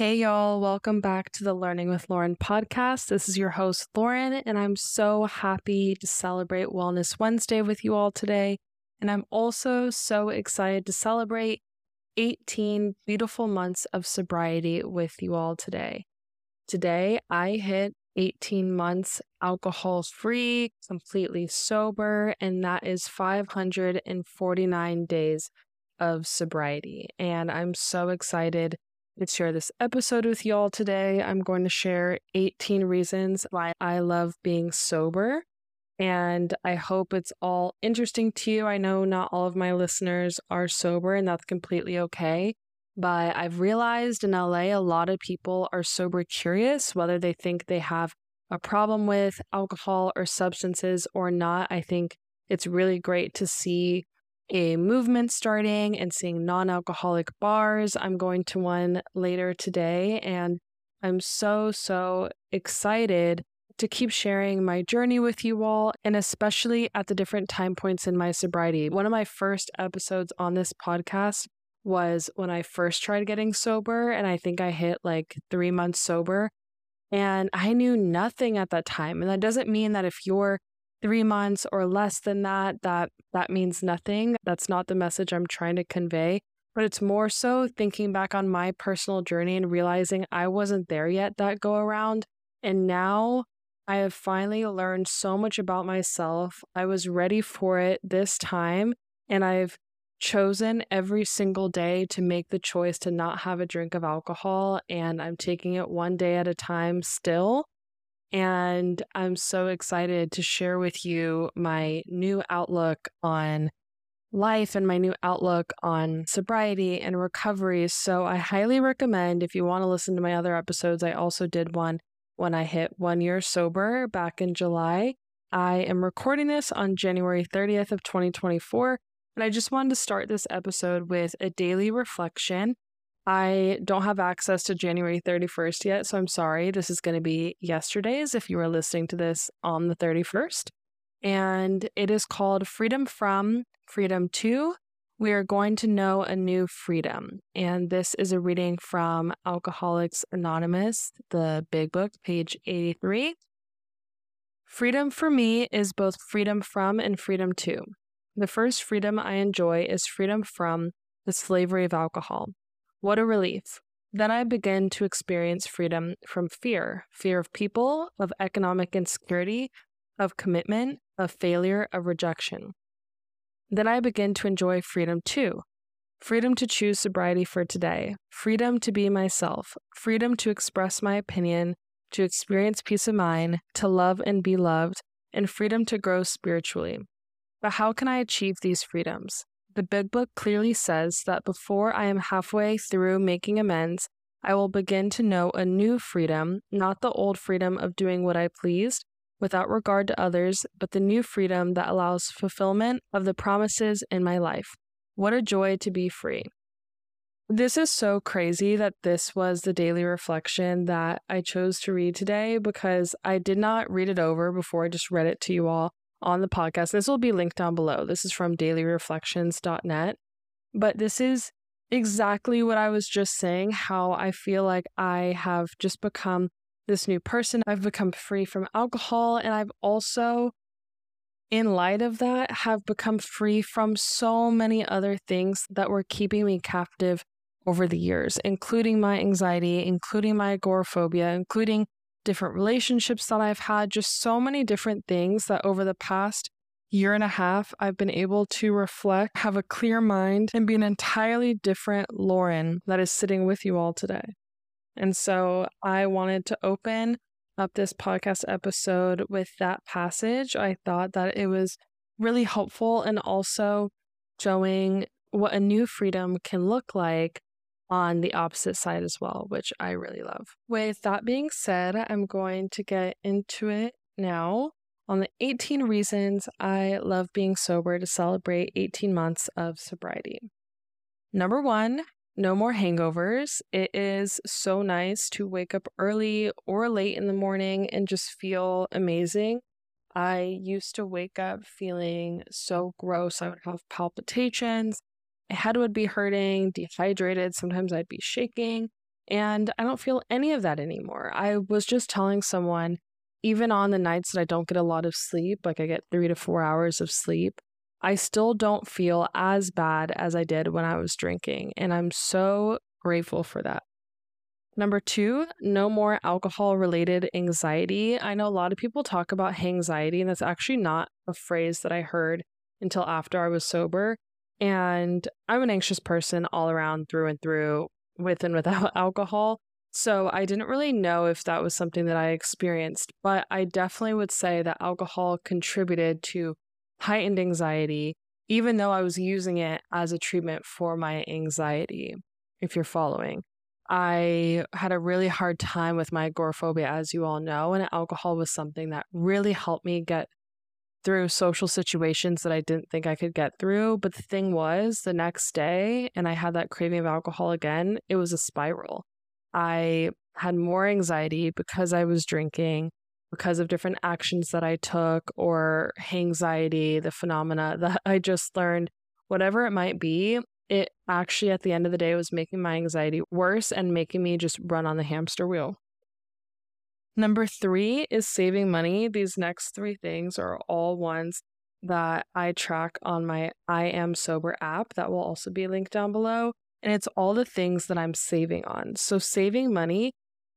Hey, y'all. Welcome back to the Learning with Lauren podcast. This is your host, Lauren, and I'm so happy to celebrate Wellness Wednesday with you all today. And I'm also so excited to celebrate 18 beautiful months of sobriety with you all today. Today, I hit 18 months alcohol free, completely sober, and that is 549 days of sobriety. And I'm so excited to share this episode with y'all today. I'm going to share 18 reasons why I love being sober. And I hope it's all interesting to you. I know not all of my listeners are sober, and that's completely okay. But I've realized in LA, a lot of people are sober curious, whether they think they have a problem with alcohol or substances or not. I think it's really great to see a movement starting and seeing non alcoholic bars. I'm going to one later today, and I'm so, so excited to keep sharing my journey with you all, and especially at the different time points in my sobriety. One of my first episodes on this podcast was when I first tried getting sober, and I think I hit like three months sober. And I knew nothing at that time. And that doesn't mean that if you're three months or less than that, that that means nothing. That's not the message I'm trying to convey. But it's more so thinking back on my personal journey and realizing I wasn't there yet that go around. And now I have finally learned so much about myself. I was ready for it this time. And I've chosen every single day to make the choice to not have a drink of alcohol. And I'm taking it one day at a time still. And I'm so excited to share with you my new outlook on life and my new outlook on sobriety and recovery. So I highly recommend if you want to listen to my other episodes, I also did one when I hit one year sober back in July. I am recording this on January 30th of 2024, and I just wanted to start this episode with a daily reflection I don't have access to January 31st yet, so I'm sorry. This is going to be yesterday's if you are listening to this on the 31st. And it is called Freedom from, Freedom to. We are going to know a new freedom. And this is a reading from Alcoholics Anonymous, the big book, page 83. Freedom for me is both freedom from and freedom to. The first freedom I enjoy is freedom from the slavery of alcohol. What a relief. Then I begin to experience freedom from fear fear of people, of economic insecurity, of commitment, of failure, of rejection. Then I begin to enjoy freedom too freedom to choose sobriety for today, freedom to be myself, freedom to express my opinion, to experience peace of mind, to love and be loved, and freedom to grow spiritually. But how can I achieve these freedoms? The Big Book clearly says that before I am halfway through making amends, I will begin to know a new freedom, not the old freedom of doing what I pleased without regard to others, but the new freedom that allows fulfillment of the promises in my life. What a joy to be free. This is so crazy that this was the daily reflection that I chose to read today because I did not read it over before I just read it to you all on the podcast. This will be linked down below. This is from dailyreflections.net. But this is exactly what I was just saying how I feel like I have just become this new person. I've become free from alcohol, and I've also, in light of that, have become free from so many other things that were keeping me captive over the years, including my anxiety, including my agoraphobia, including different relationships that I've had, just so many different things that over the past year and a half, I've been able to reflect, have a clear mind, and be an entirely different Lauren that is sitting with you all today. And so I wanted to open up this podcast episode with that passage. I thought that it was really helpful and also showing what a new freedom can look like on the opposite side as well, which I really love. With that being said, I'm going to get into it now on the 18 reasons I love being sober to celebrate 18 months of sobriety. Number one, no more hangovers. It is so nice to wake up early or late in the morning and just feel amazing. I used to wake up feeling so gross. I would have palpitations my head would be hurting, dehydrated. Sometimes I'd be shaking. And I don't feel any of that anymore. I was just telling someone, even on the nights that I don't get a lot of sleep, like I get three to four hours of sleep, I still don't feel as bad as I did when I was drinking. And I'm so grateful for that. Number two, no more alcohol related anxiety. I know a lot of people talk about hangxiety, and that's actually not a phrase that I heard until after I was sober. And I'm an anxious person all around through and through, with and without alcohol. So I didn't really know if that was something that I experienced, but I definitely would say that alcohol contributed to heightened anxiety, even though I was using it as a treatment for my anxiety, if you're following. I had a really hard time with my agoraphobia, as you all know, and alcohol was something that really helped me get through social situations that I didn't think I could get through. But the thing was, the next day, and I had that craving of alcohol again, it was a spiral. I had more anxiety because I was drinking, because of different actions that I took, or hangxiety, the phenomena that I just learned, whatever it might be. It actually, at the end of the day, was making my anxiety worse and making me just run on the hamster wheel. Number three is saving money. These next three things are all ones that I track on my I Am Sober app that will also be linked down below. And it's all the things that I'm saving on. So, saving money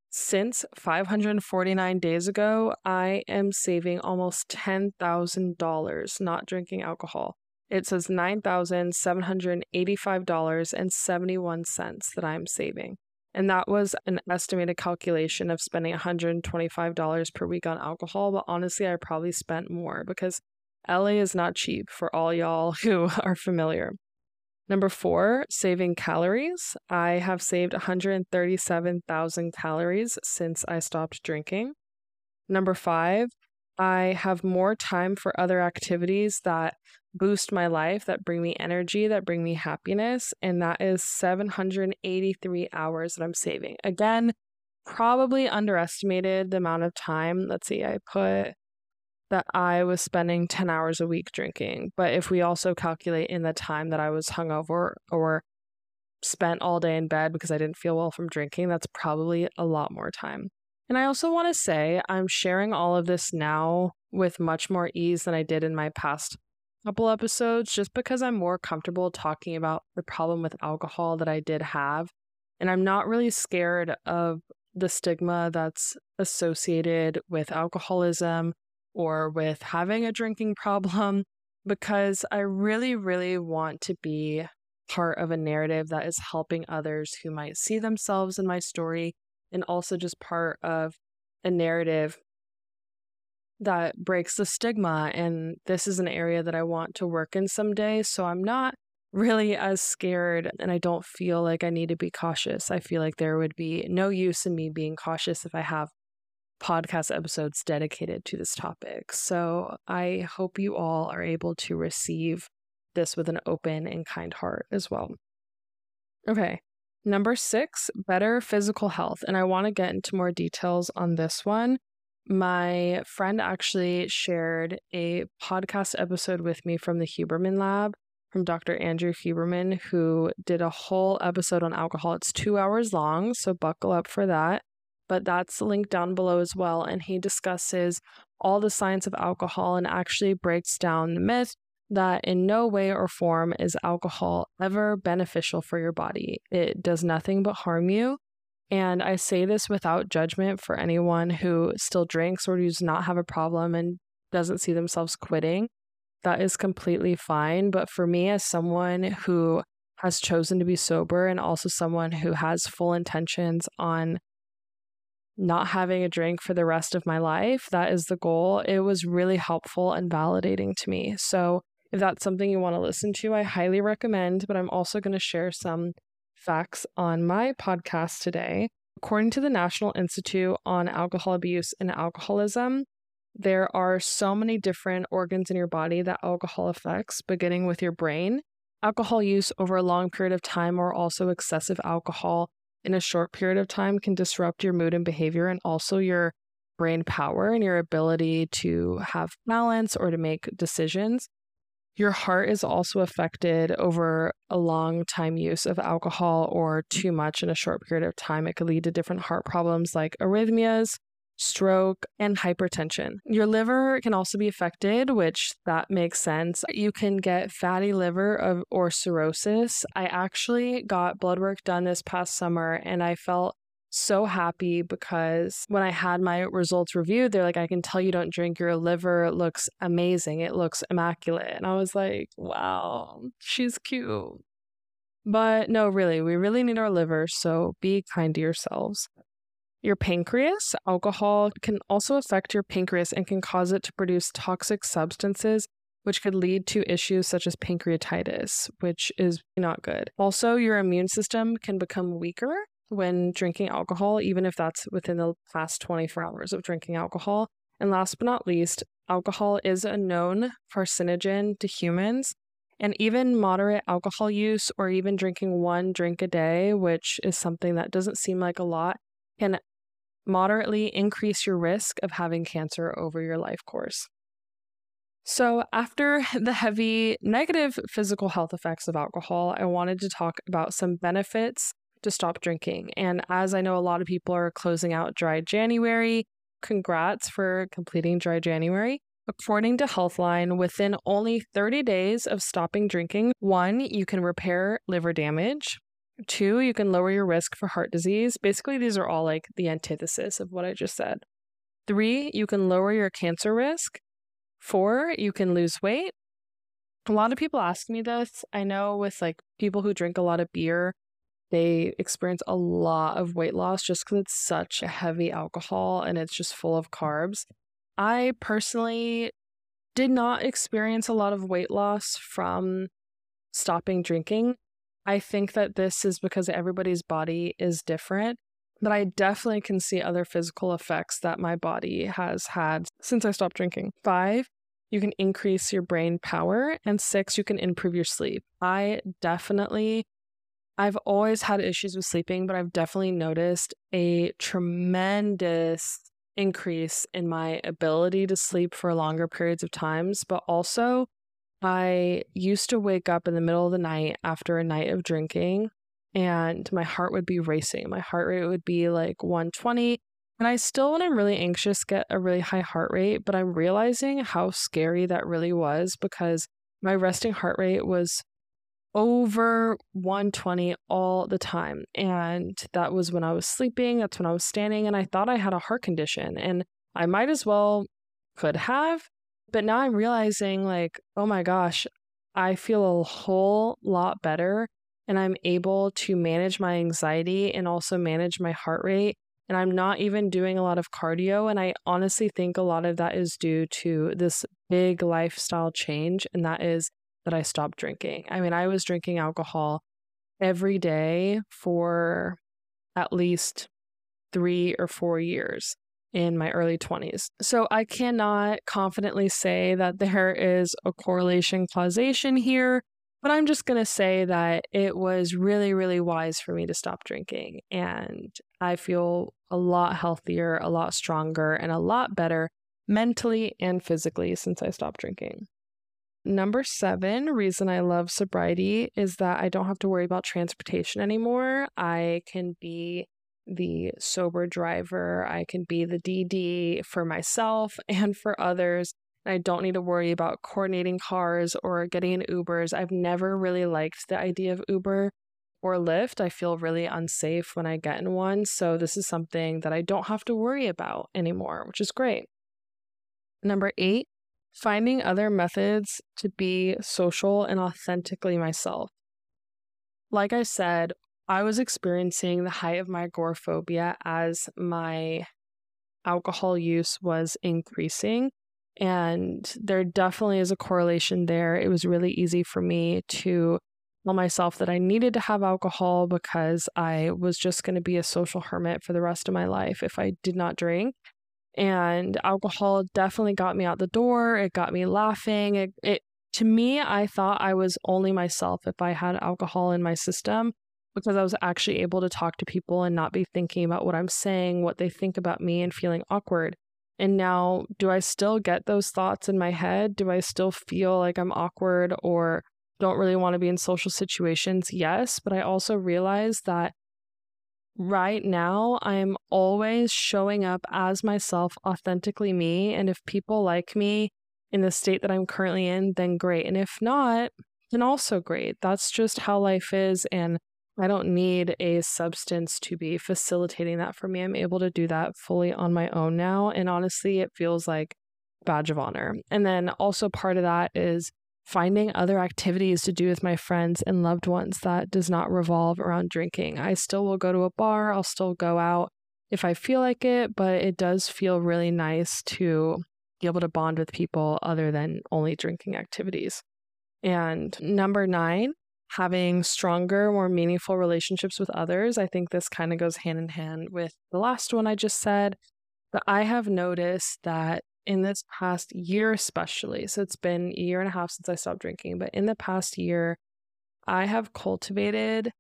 since 549 days ago, I am saving almost $10,000 not drinking alcohol. It says $9,785.71 that I'm saving. And that was an estimated calculation of spending $125 per week on alcohol. But honestly, I probably spent more because LA is not cheap for all y'all who are familiar. Number four, saving calories. I have saved 137,000 calories since I stopped drinking. Number five, I have more time for other activities that boost my life, that bring me energy, that bring me happiness. And that is 783 hours that I'm saving. Again, probably underestimated the amount of time. Let's see, I put that I was spending 10 hours a week drinking. But if we also calculate in the time that I was hungover or spent all day in bed because I didn't feel well from drinking, that's probably a lot more time. And I also want to say I'm sharing all of this now with much more ease than I did in my past couple episodes just because I'm more comfortable talking about the problem with alcohol that I did have. And I'm not really scared of the stigma that's associated with alcoholism or with having a drinking problem because I really, really want to be part of a narrative that is helping others who might see themselves in my story and also just part of a narrative that breaks the stigma. And this is an area that I want to work in someday. So I'm not really as scared and I don't feel like I need to be cautious. I feel like there would be no use in me being cautious if I have podcast episodes dedicated to this topic. So I hope you all are able to receive this with an open and kind heart as well. Okay. Number six, better physical health. And I want to get into more details on this one my friend actually shared a podcast episode with me from the Huberman Lab from Dr. Andrew Huberman, who did a whole episode on alcohol. It's two hours long, so buckle up for that. But that's linked down below as well. And he discusses all the science of alcohol and actually breaks down the myth that in no way or form is alcohol ever beneficial for your body. It does nothing but harm you. And I say this without judgment for anyone who still drinks or does not have a problem and doesn't see themselves quitting. That is completely fine. But for me, as someone who has chosen to be sober and also someone who has full intentions on not having a drink for the rest of my life, that is the goal. It was really helpful and validating to me. So, if that's something you want to listen to, I highly recommend. But I'm also going to share some facts on my podcast today. According to the National Institute on Alcohol Abuse and Alcoholism, there are so many different organs in your body that alcohol affects, beginning with your brain. Alcohol use over a long period of time or also excessive alcohol in a short period of time can disrupt your mood and behavior and also your brain power and your ability to have balance or to make decisions. Your heart is also affected over a long time use of alcohol or too much in a short period of time. It could lead to different heart problems like arrhythmias, stroke, and hypertension. Your liver can also be affected, which that makes sense. You can get fatty liver of, or cirrhosis. I actually got blood work done this past summer and I felt so happy because when I had my results reviewed, they're like, I can tell you don't drink. Your liver looks amazing. It looks immaculate. And I was like, wow, she's cute. But no, really, we really need our liver. So be kind to yourselves. Your pancreas, alcohol can also affect your pancreas and can cause it to produce toxic substances which could lead to issues such as pancreatitis, which is not good. Also, your immune system can become weaker when drinking alcohol, even if that's within the past 24 hours of drinking alcohol. And last but not least, alcohol is a known carcinogen to humans. And even moderate alcohol use or even drinking one drink a day, which is something that doesn't seem like a lot, can moderately increase your risk of having cancer over your life course. So, after the heavy negative physical health effects of alcohol, I wanted to talk about some benefits to stop drinking. And as I know a lot of people are closing out dry January, congrats for completing dry January. According to Healthline, within only 30 days of stopping drinking, one, you can repair liver damage. Two, you can lower your risk for heart disease. Basically, these are all like the antithesis of what I just said. Three, you can lower your cancer risk. Four, you can lose weight. A lot of people ask me this. I know with like people who drink a lot of beer, they experience a lot of weight loss just because it's such a heavy alcohol and it's just full of carbs. I personally did not experience a lot of weight loss from stopping drinking. I think that this is because everybody's body is different, but I definitely can see other physical effects that my body has had since I stopped drinking. Five, you can increase your brain power, and six, you can improve your sleep. I definitely I've always had issues with sleeping, but I've definitely noticed a tremendous increase in my ability to sleep for longer periods of times, but also I used to wake up in the middle of the night after a night of drinking and my heart would be racing. My heart rate would be like 120. And I still, when I'm really anxious, get a really high heart rate, but I'm realizing how scary that really was because my resting heart rate was over 120 all the time. And that was when I was sleeping, that's when I was standing, and I thought I had a heart condition. And I might as well could have. But now I'm realizing, like, oh my gosh, I feel a whole lot better and I'm able to manage my anxiety and also manage my heart rate. And I'm not even doing a lot of cardio. And I honestly think a lot of that is due to this big lifestyle change, and that is that I stopped drinking. I mean, I was drinking alcohol every day for at least three or four years in my early 20s. So I cannot confidently say that there is a correlation causation here, but I'm just going to say that it was really, really wise for me to stop drinking. And I feel a lot healthier, a lot stronger, and a lot better mentally and physically since I stopped drinking. Number seven reason I love sobriety is that I don't have to worry about transportation anymore. I can be the sober driver, I can be the DD for myself and for others. I don't need to worry about coordinating cars or getting in Ubers. I've never really liked the idea of Uber or Lyft. I feel really unsafe when I get in one. So, this is something that I don't have to worry about anymore, which is great. Number eight, finding other methods to be social and authentically myself. Like I said, I was experiencing the height of my agoraphobia as my alcohol use was increasing. And there definitely is a correlation there. It was really easy for me to tell myself that I needed to have alcohol because I was just going to be a social hermit for the rest of my life if I did not drink and alcohol definitely got me out the door it got me laughing it, it to me i thought i was only myself if i had alcohol in my system because i was actually able to talk to people and not be thinking about what i'm saying what they think about me and feeling awkward And now, do I still get those thoughts in my head? Do I still feel like I'm awkward or don't really want to be in social situations? Yes. But I also realize that right now I'm always showing up as myself, authentically me. And if people like me in the state that I'm currently in, then great. And if not, then also great. That's just how life is. And I don't need a substance to be facilitating that for me. I'm able to do that fully on my own now. And honestly, it feels like badge of honor. And then also part of that is finding other activities to do with my friends and loved ones that does not revolve around drinking. I still will go to a bar, I'll still go out if I feel like it, but it does feel really nice to be able to bond with people other than only drinking activities. And number nine, having stronger, more meaningful relationships with others. I think this kind of goes hand in hand with the last one I just said. But I have noticed that in this past year, especially, so it's been a year and a half since I stopped drinking, but in the past year, I have cultivated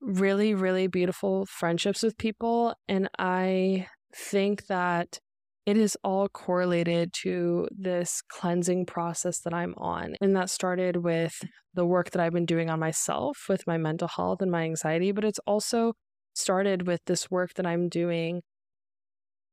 really, really beautiful friendships with people. And I think that it is all correlated to this cleansing process that I'm on. And that started with the work that I've been doing on myself with my mental health and my anxiety, but it's also started with this work that I'm doing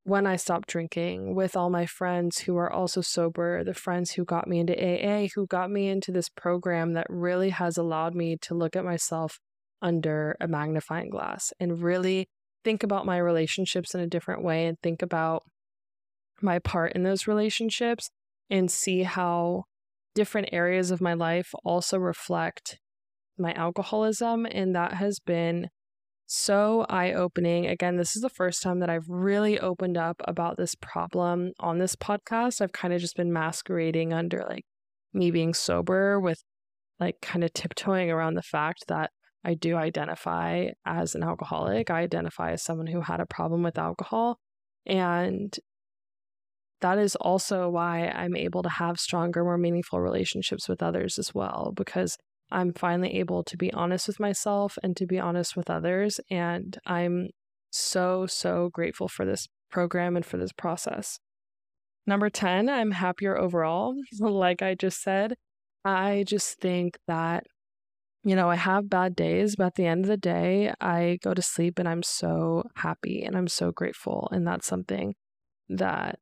when I stopped drinking with all my friends who are also sober, the friends who got me into AA, who got me into this program that really has allowed me to look at myself under a magnifying glass and really think about my relationships in a different way and think about my part in those relationships and see how different areas of my life also reflect my alcoholism. And that has been so eye opening. Again, this is the first time that I've really opened up about this problem on this podcast. I've kind of just been masquerading under like me being sober with like kind of tiptoeing around the fact that I do identify as an alcoholic. I identify as someone who had a problem with alcohol. And that is also why I'm able to have stronger, more meaningful relationships with others as well, because I'm finally able to be honest with myself and to be honest with others. And I'm so, so grateful for this program and for this process. Number 10, I'm happier overall. like I just said, I just think that, you know, I have bad days, but at the end of the day, I go to sleep and I'm so happy and I'm so grateful. And that's something that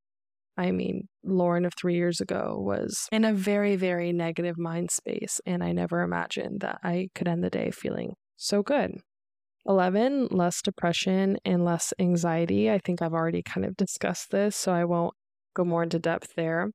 I mean, Lauren of three years ago was in a very, very negative mind space, and I never imagined that I could end the day feeling so good. 11, less depression and less anxiety. I think I've already kind of discussed this, so I won't go more into depth there.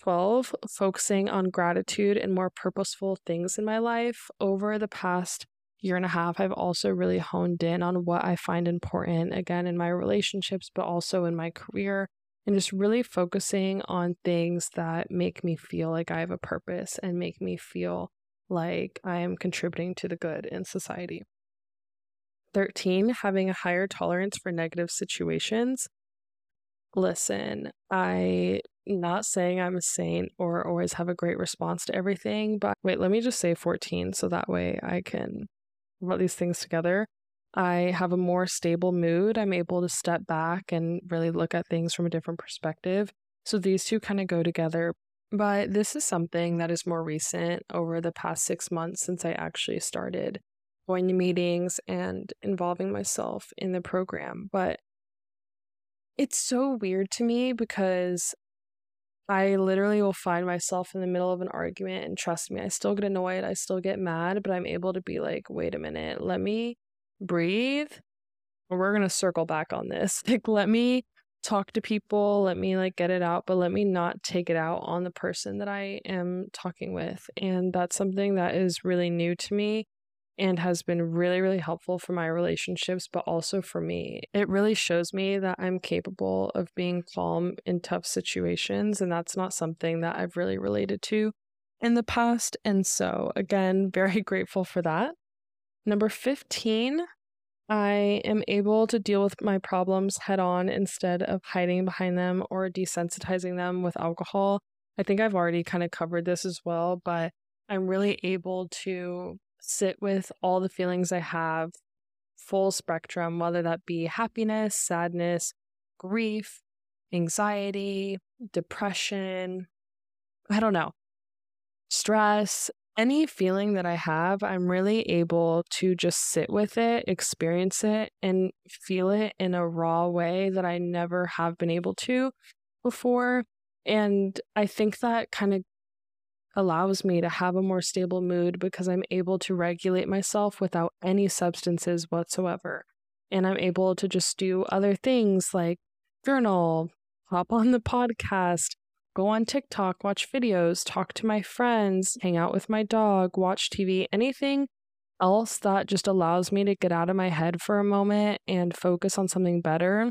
12, focusing on gratitude and more purposeful things in my life. Over the past year and a half, I've also really honed in on what I find important, again, in my relationships, but also in my career and just really focusing on things that make me feel like I have a purpose and make me feel like I am contributing to the good in society. 13, having a higher tolerance for negative situations. Listen, I not saying I'm a saint or always have a great response to everything, but wait, let me just say 14 so that way I can put these things together. I have a more stable mood. I'm able to step back and really look at things from a different perspective. So these two kind of go together. But this is something that is more recent over the past six months since I actually started going to meetings and involving myself in the program. But it's so weird to me because I literally will find myself in the middle of an argument and trust me, I still get annoyed, I still get mad, but I'm able to be like, wait a minute, let me breathe. We're going to circle back on this. Like, let me talk to people, let me like get it out, but let me not take it out on the person that I am talking with. And that's something that is really new to me and has been really, really helpful for my relationships, but also for me. It really shows me that I'm capable of being calm in tough situations. And that's not something that I've really related to in the past. And so, again, very grateful for that. Number 15, I am able to deal with my problems head on instead of hiding behind them or desensitizing them with alcohol. I think I've already kind of covered this as well, but I'm really able to sit with all the feelings I have, full spectrum, whether that be happiness, sadness, grief, anxiety, depression, I don't know, stress, any feeling that I have, I'm really able to just sit with it, experience it, and feel it in a raw way that I never have been able to before. And I think that kind of allows me to have a more stable mood because I'm able to regulate myself without any substances whatsoever. And I'm able to just do other things like journal, hop on the podcast, go on TikTok, watch videos, talk to my friends, hang out with my dog, watch TV, anything else that just allows me to get out of my head for a moment and focus on something better.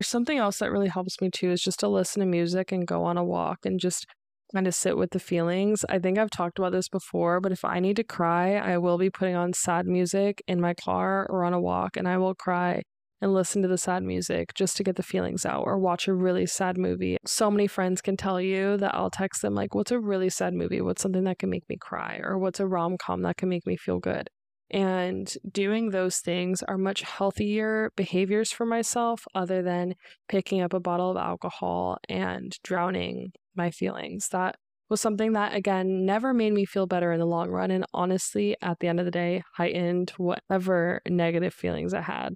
Something else that really helps me too is just to listen to music and go on a walk and just kind of sit with the feelings. I think I've talked about this before, but if I need to cry, I will be putting on sad music in my car or on a walk and I will cry and listen to the sad music just to get the feelings out or watch a really sad movie. So many friends can tell you that I'll text them, like, what's a really sad movie? What's something that can make me cry? Or what's a rom com that can make me feel good? And doing those things are much healthier behaviors for myself, other than picking up a bottle of alcohol and drowning my feelings. That was something that, again, never made me feel better in the long run. And honestly, at the end of the day, heightened whatever negative feelings I had.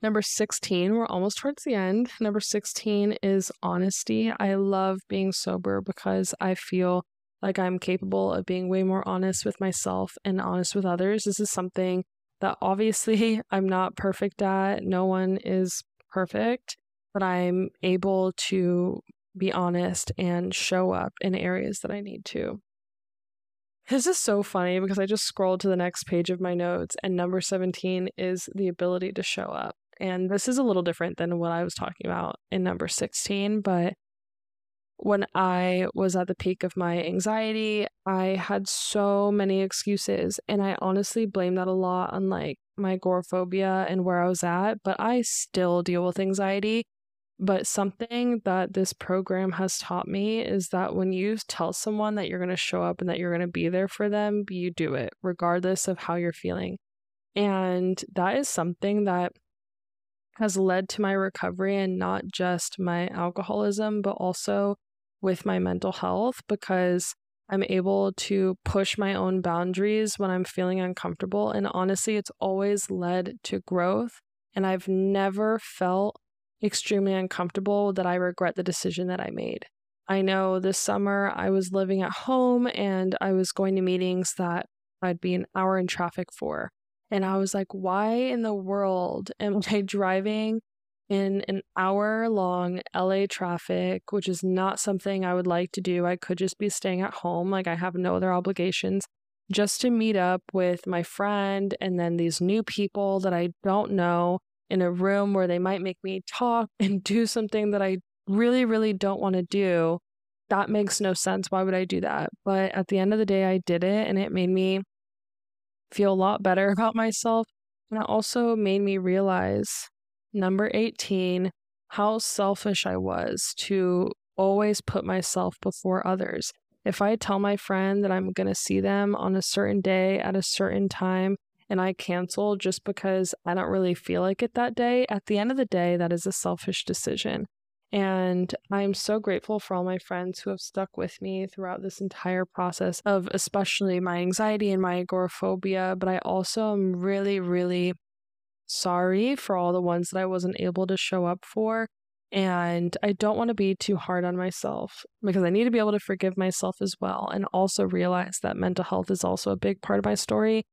Number 16, we're almost towards the end. Number 16 is honesty. I love being sober because I feel like I'm capable of being way more honest with myself and honest with others. This is something that obviously I'm not perfect at. No one is perfect, but I'm able to be honest and show up in areas that I need to. This is so funny because I just scrolled to the next page of my notes, and number 17 is the ability to show up. And this is a little different than what I was talking about in number 16. But when I was at the peak of my anxiety, I had so many excuses. And I honestly blame that a lot on like my agoraphobia and where I was at. But I still deal with anxiety. But something that this program has taught me is that when you tell someone that you're going to show up and that you're going to be there for them, you do it, regardless of how you're feeling. And that is something that has led to my recovery and not just my alcoholism, but also with my mental health because I'm able to push my own boundaries when I'm feeling uncomfortable. And honestly, it's always led to growth. And I've never felt extremely uncomfortable that I regret the decision that I made. I know this summer I was living at home and I was going to meetings that I'd be an hour in traffic for. And I was like, why in the world am I driving in an hour long LA traffic, which is not something I would like to do? I could just be staying at home. Like, I have no other obligations just to meet up with my friend and then these new people that I don't know in a room where they might make me talk and do something that I really, really don't want to do. That makes no sense. Why would I do that? But at the end of the day, I did it and it made me feel a lot better about myself. And it also made me realize, number 18, how selfish I was to always put myself before others. If I tell my friend that I'm going to see them on a certain day at a certain time and I cancel just because I don't really feel like it that day, at the end of the day, that is a selfish decision. And I'm so grateful for all my friends who have stuck with me throughout this entire process of especially my anxiety and my agoraphobia. But I also am really, really sorry for all the ones that I wasn't able to show up for. And I don't want to be too hard on myself because I need to be able to forgive myself as well and also realize that mental health is also a big part of my story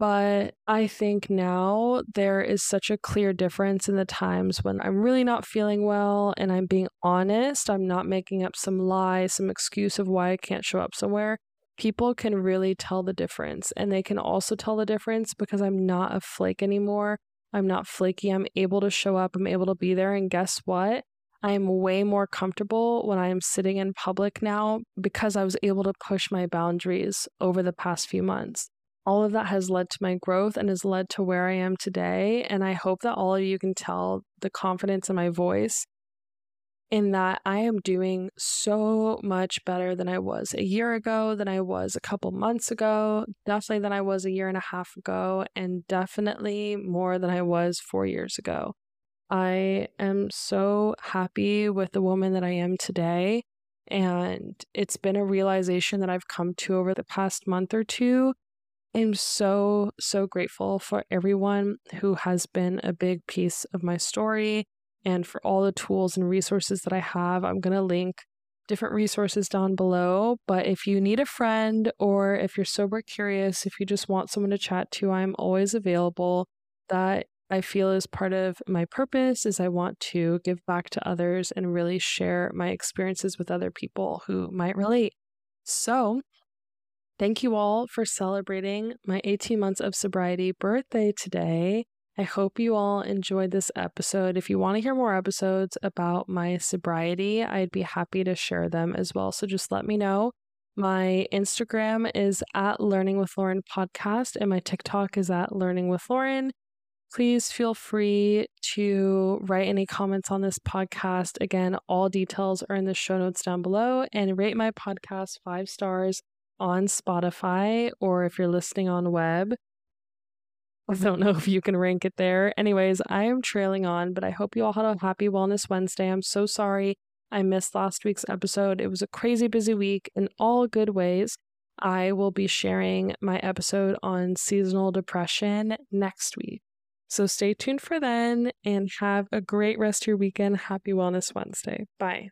but I think now there is such a clear difference in the times when I'm really not feeling well and I'm being honest. I'm not making up some lie, some excuse of why I can't show up somewhere. People can really tell the difference. And they can also tell the difference because I'm not a flake anymore. I'm not flaky. I'm able to show up. I'm able to be there. And guess what? I am way more comfortable when I am sitting in public now because I was able to push my boundaries over the past few months all of that has led to my growth and has led to where I am today. And I hope that all of you can tell the confidence in my voice in that I am doing so much better than I was a year ago, than I was a couple months ago, definitely than I was a year and a half ago, and definitely more than I was four years ago. I am so happy with the woman that I am today. And it's been a realization that I've come to over the past month or two. I'm so, so grateful for everyone who has been a big piece of my story and for all the tools and resources that I have. I'm going to link different resources down below. But if you need a friend or if you're sober curious, if you just want someone to chat to, I'm always available. That I feel is part of my purpose is I want to give back to others and really share my experiences with other people who might relate. So, thank you all for celebrating my 18 months of sobriety birthday today. I hope you all enjoyed this episode. If you want to hear more episodes about my sobriety, I'd be happy to share them as well. So just let me know. My Instagram is at Learning with Lauren podcast, and my TikTok is at Learning with Lauren. Please feel free to write any comments on this podcast. Again, all details are in the show notes down below, and rate my podcast five stars on Spotify or if you're listening on web. I mm-hmm. don't know if you can rank it there. Anyways, I am trailing on, but I hope you all had a happy Wellness Wednesday. I'm so sorry I missed last week's episode. It was a crazy busy week in all good ways. I will be sharing my episode on seasonal depression next week. So stay tuned for then and have a great rest of your weekend. Happy Wellness Wednesday. Bye.